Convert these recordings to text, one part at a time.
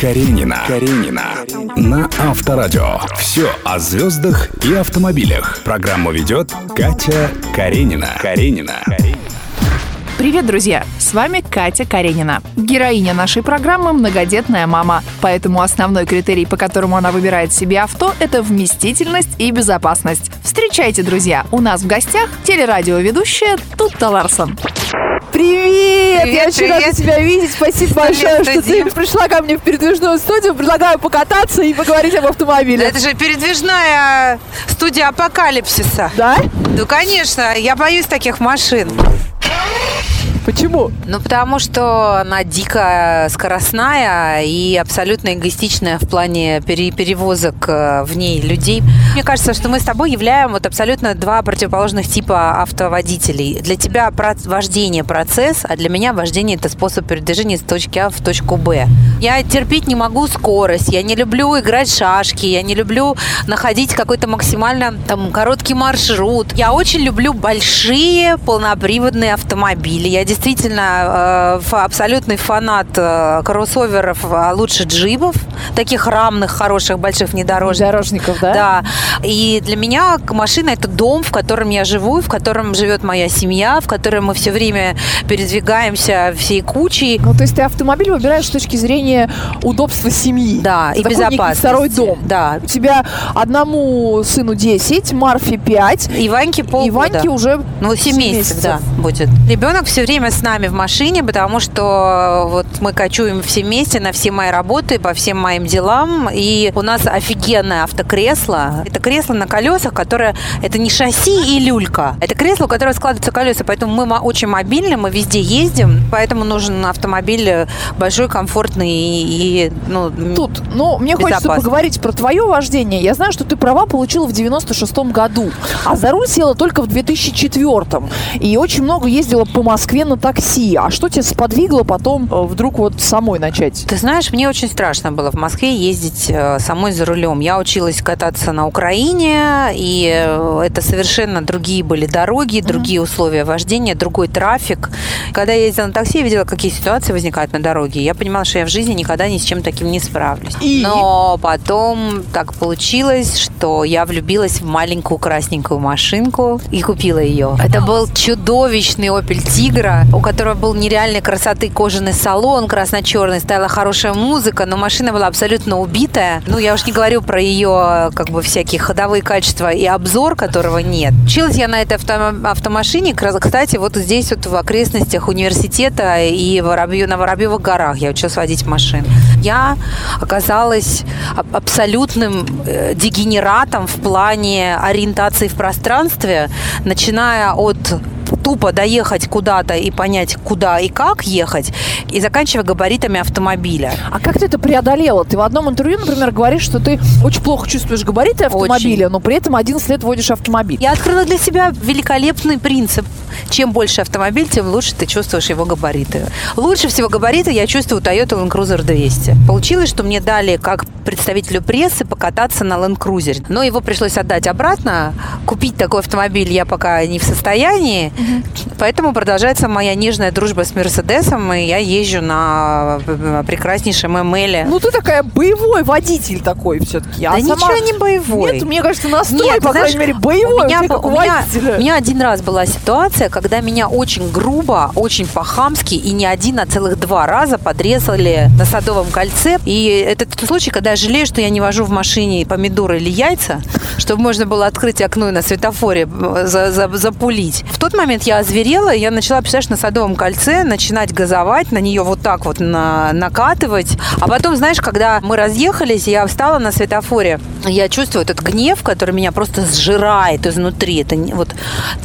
Каренина. Каренина. На Авторадио. Все о звездах и автомобилях. Программу ведет Катя Каренина. Каренина. Привет, друзья! С вами Катя Каренина. Героиня нашей программы – многодетная мама. Поэтому основной критерий, по которому она выбирает себе авто – это вместительность и безопасность. Встречайте, друзья! У нас в гостях телерадиоведущая Тутта Ларсон. Привет! Привет, Я очень привет. рада тебя видеть. Спасибо большое, что ты пришла ко мне в передвижную студию. Предлагаю покататься и поговорить об автомобиле. Это же передвижная студия апокалипсиса. Да? Ну, конечно, я боюсь таких машин. Почему? Ну, потому что она дико скоростная и абсолютно эгоистичная в плане пере- перевозок э, в ней людей. Мне кажется, что мы с тобой являем вот абсолютно два противоположных типа автоводителей. Для тебя вождение – процесс, а для меня вождение – это способ передвижения с точки А в точку Б. Я терпеть не могу скорость, я не люблю играть в шашки, я не люблю находить какой-то максимально там короткий маршрут. Я очень люблю большие полноприводные автомобили. Я действительно э, фа- абсолютный фанат э, кроссоверов, а лучше джипов, таких рамных, хороших, больших внедорожников. Дорожников, да? Да. И для меня машина это дом, в котором я живу, в котором живет моя семья, в котором мы все время передвигаемся всей кучей. Ну, то есть ты автомобиль выбираешь с точки зрения удобства семьи. Да, и безопасности. второй дом. Да. У тебя одному сыну 10, Марфе 5, И Ваньке полгода. и Ваньке уже Ну, 7 семь месяцев, месяцев. да, будет. Ребенок все время с нами в машине, потому что вот мы кочуем все вместе на все мои работы, по всем моим делам. И у нас офигенное автокресло. Это кресло на колесах, которое... Это не шасси и люлька. Это кресло, у которого складываются колеса. Поэтому мы очень мобильны, мы везде ездим. Поэтому нужен автомобиль э, большой, комфортный и... ну, Тут, ну, мне хочется поговорить про твое вождение. Я знаю, что ты права получила в 96-м году, а за руль села только в 2004-м. И очень много ездила по Москве на такси. А что тебя сподвигло потом э, вдруг вот самой начать? Ты знаешь, мне очень страшно было в Москве ездить э, самой за рулем. Я училась кататься на Украине, и э, это совершенно другие были дороги, другие условия вождения, другой трафик. Когда я ездила на такси, я видела, какие ситуации возникают на дороге. Я понимала, что я в жизни никогда ни с чем таким не справлюсь. И? Но потом так получилось, что я влюбилась в маленькую красненькую машинку и купила ее. Это был чудовищный Opel Tigra, у которого был нереальной красоты кожаный салон красно-черный, стояла хорошая музыка, но машина была абсолютно убитая. Ну, я уж не говорю про ее как бы всякие ходовые качества и обзор, которого нет. Училась я на этой авто- автомашине, кстати, вот здесь вот в окрестностях университета и Воробью, на Воробьевых горах я училась водить машину. Я оказалась аб- абсолютным э, дегенератом в плане ориентации в пространстве, начиная от тупо доехать куда-то и понять, куда и как ехать, и заканчивая габаритами автомобиля. А как ты это преодолела? Ты в одном интервью, например, говоришь, что ты очень плохо чувствуешь габариты автомобиля, но при этом 11 лет водишь автомобиль. Я открыла для себя великолепный принцип. Чем больше автомобиль, тем лучше ты чувствуешь его габариты. Лучше всего габариты я чувствую Toyota Land Cruiser 200. Получилось, что мне дали, как представителю прессы, покататься на Land Cruiser. Но его пришлось отдать обратно. Купить такой автомобиль я пока не в состоянии. Поэтому продолжается моя нежная дружба с Мерседесом, и я езжу на э, прекраснейшем ML. Ну, ты такая боевой водитель такой все-таки. да ничего не боевой. Нет, мне кажется, настрой, Нет, по знаешь, крайней мере, боевой у меня, у у, меня, у меня один раз была ситуация, когда меня очень грубо, очень по-хамски и не один, а целых два раза подрезали на Садовом кольце. И это тот случай, когда я жалею, что я не вожу в машине помидоры или яйца, чтобы можно было открыть окно и на светофоре э, за- за- запулить. В тот момент я озверела, и я начала, представляешь, на Садовом кольце начинать газовать, на нее вот так вот на- накатывать. А потом, знаешь, когда мы разъехались, я встала на светофоре, я чувствую этот гнев, который меня просто сжирает изнутри. Это вот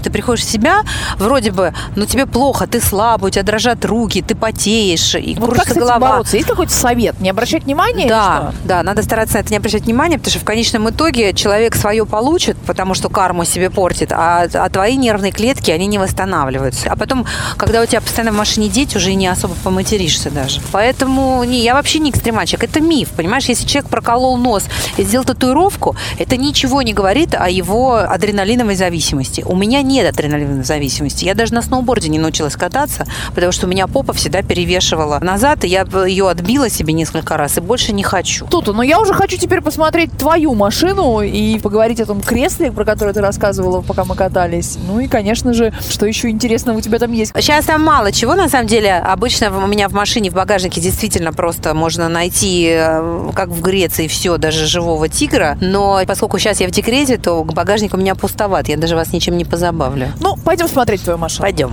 ты приходишь в себя, вроде бы, ну тебе плохо, ты слабый, у тебя дрожат руки, ты потеешь, и Вот как кружится с этим голова. бороться? Есть какой-то совет? Не обращать внимания? Да, да, надо стараться на это не обращать внимания, потому что в конечном итоге человек свое получит, потому что карму себе портит, а, а твои нервные клетки, они не восстанавливаются. Разваливаются. А потом, когда у тебя постоянно в машине дети, уже не особо поматеришься даже. Поэтому не, я вообще не экстремальчик. Это миф, понимаешь? Если человек проколол нос и сделал татуировку, это ничего не говорит о его адреналиновой зависимости. У меня нет адреналиновой зависимости. Я даже на сноуборде не научилась кататься, потому что у меня попа всегда перевешивала назад, и я ее отбила себе несколько раз, и больше не хочу. Тута, но я уже хочу теперь посмотреть твою машину и поговорить о том кресле, про которое ты рассказывала, пока мы катались. Ну и, конечно же, что еще интересного у тебя там есть? Сейчас там мало чего, на самом деле. Обычно у меня в машине, в багажнике действительно просто можно найти, э, как в Греции, все, даже живого тигра. Но поскольку сейчас я в декрете, то багажник у меня пустоват. Я даже вас ничем не позабавлю. Ну, пойдем смотреть твою машину. Пойдем.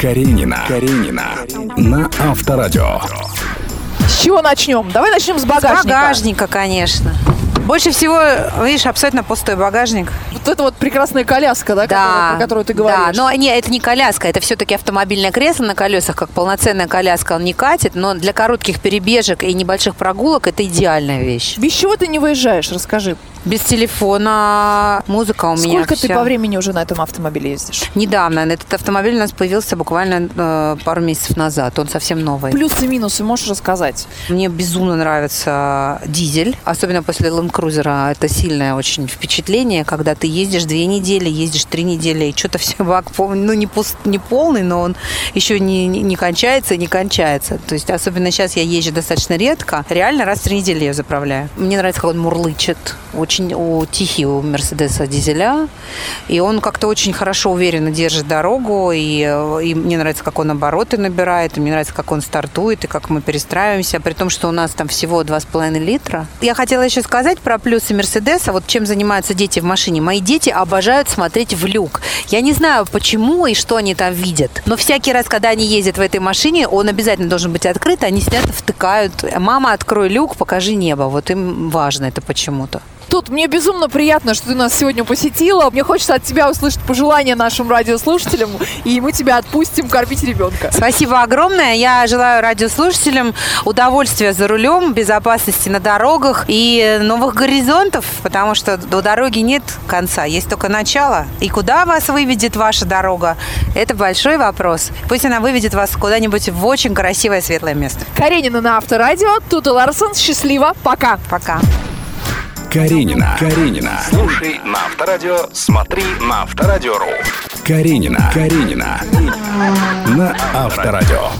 Каренина. Каренина. На Авторадио. С чего начнем? Давай начнем с багажника. С багажника, конечно. Больше всего, видишь, абсолютно пустой багажник. Вот это вот прекрасная коляска, да, которая- про которую ты говоришь. Да, но не, это не коляска, это все-таки автомобильное кресло на колесах, как полноценная коляска он не катит, но для коротких перебежек и небольших прогулок это идеальная вещь. Без чего ты не выезжаешь? Расскажи. Без телефона, музыка у меня Сколько ты вся. по времени уже на этом автомобиле ездишь? Недавно этот автомобиль у нас появился буквально э, пару месяцев назад, он совсем новый. Плюсы и минусы можешь рассказать? Мне безумно нравится дизель, особенно после Land Cruiser. Это сильное очень впечатление, когда ты ездишь две недели, ездишь три недели, и что-то все бак, ну, не, пуст, не полный, но он еще не, не, не кончается и не кончается. То есть, особенно сейчас я езжу достаточно редко. Реально раз в три недели я заправляю. Мне нравится, как он мурлычет. Очень у, тихий у Мерседеса дизеля. И он как-то очень хорошо, уверенно держит дорогу. И, э, и мне нравится, как он обороты набирает. И мне нравится, как он стартует, и как мы перестраиваемся. При том, что у нас там всего 2,5 литра. Я хотела еще сказать про плюсы Мерседеса. Вот чем занимаются дети в машине. Мои дети обожают смотреть в люк. Я не знаю, почему и что они там видят. Но всякий раз, когда они ездят в этой машине, он обязательно должен быть открыт. Они сидят втыкают. Мама, открой люк, покажи небо. Вот им важно это почему-то. Тут мне безумно приятно, что ты нас сегодня посетила. Мне хочется от тебя услышать пожелания нашим радиослушателям, и мы тебя отпустим кормить ребенка. Спасибо огромное. Я желаю радиослушателям удовольствия за рулем, безопасности на дорогах и новых горизонтов, потому что до дороги нет конца, есть только начало. И куда вас выведет ваша дорога, это большой вопрос. Пусть она выведет вас куда-нибудь в очень красивое светлое место. Каренина на Авторадио, Тута Ларсон, счастливо, пока. Пока. Каренина. Каренина. Слушай на Авторадио, смотри на Авторадио.ру. Каренина. Каренина. На Авторадио.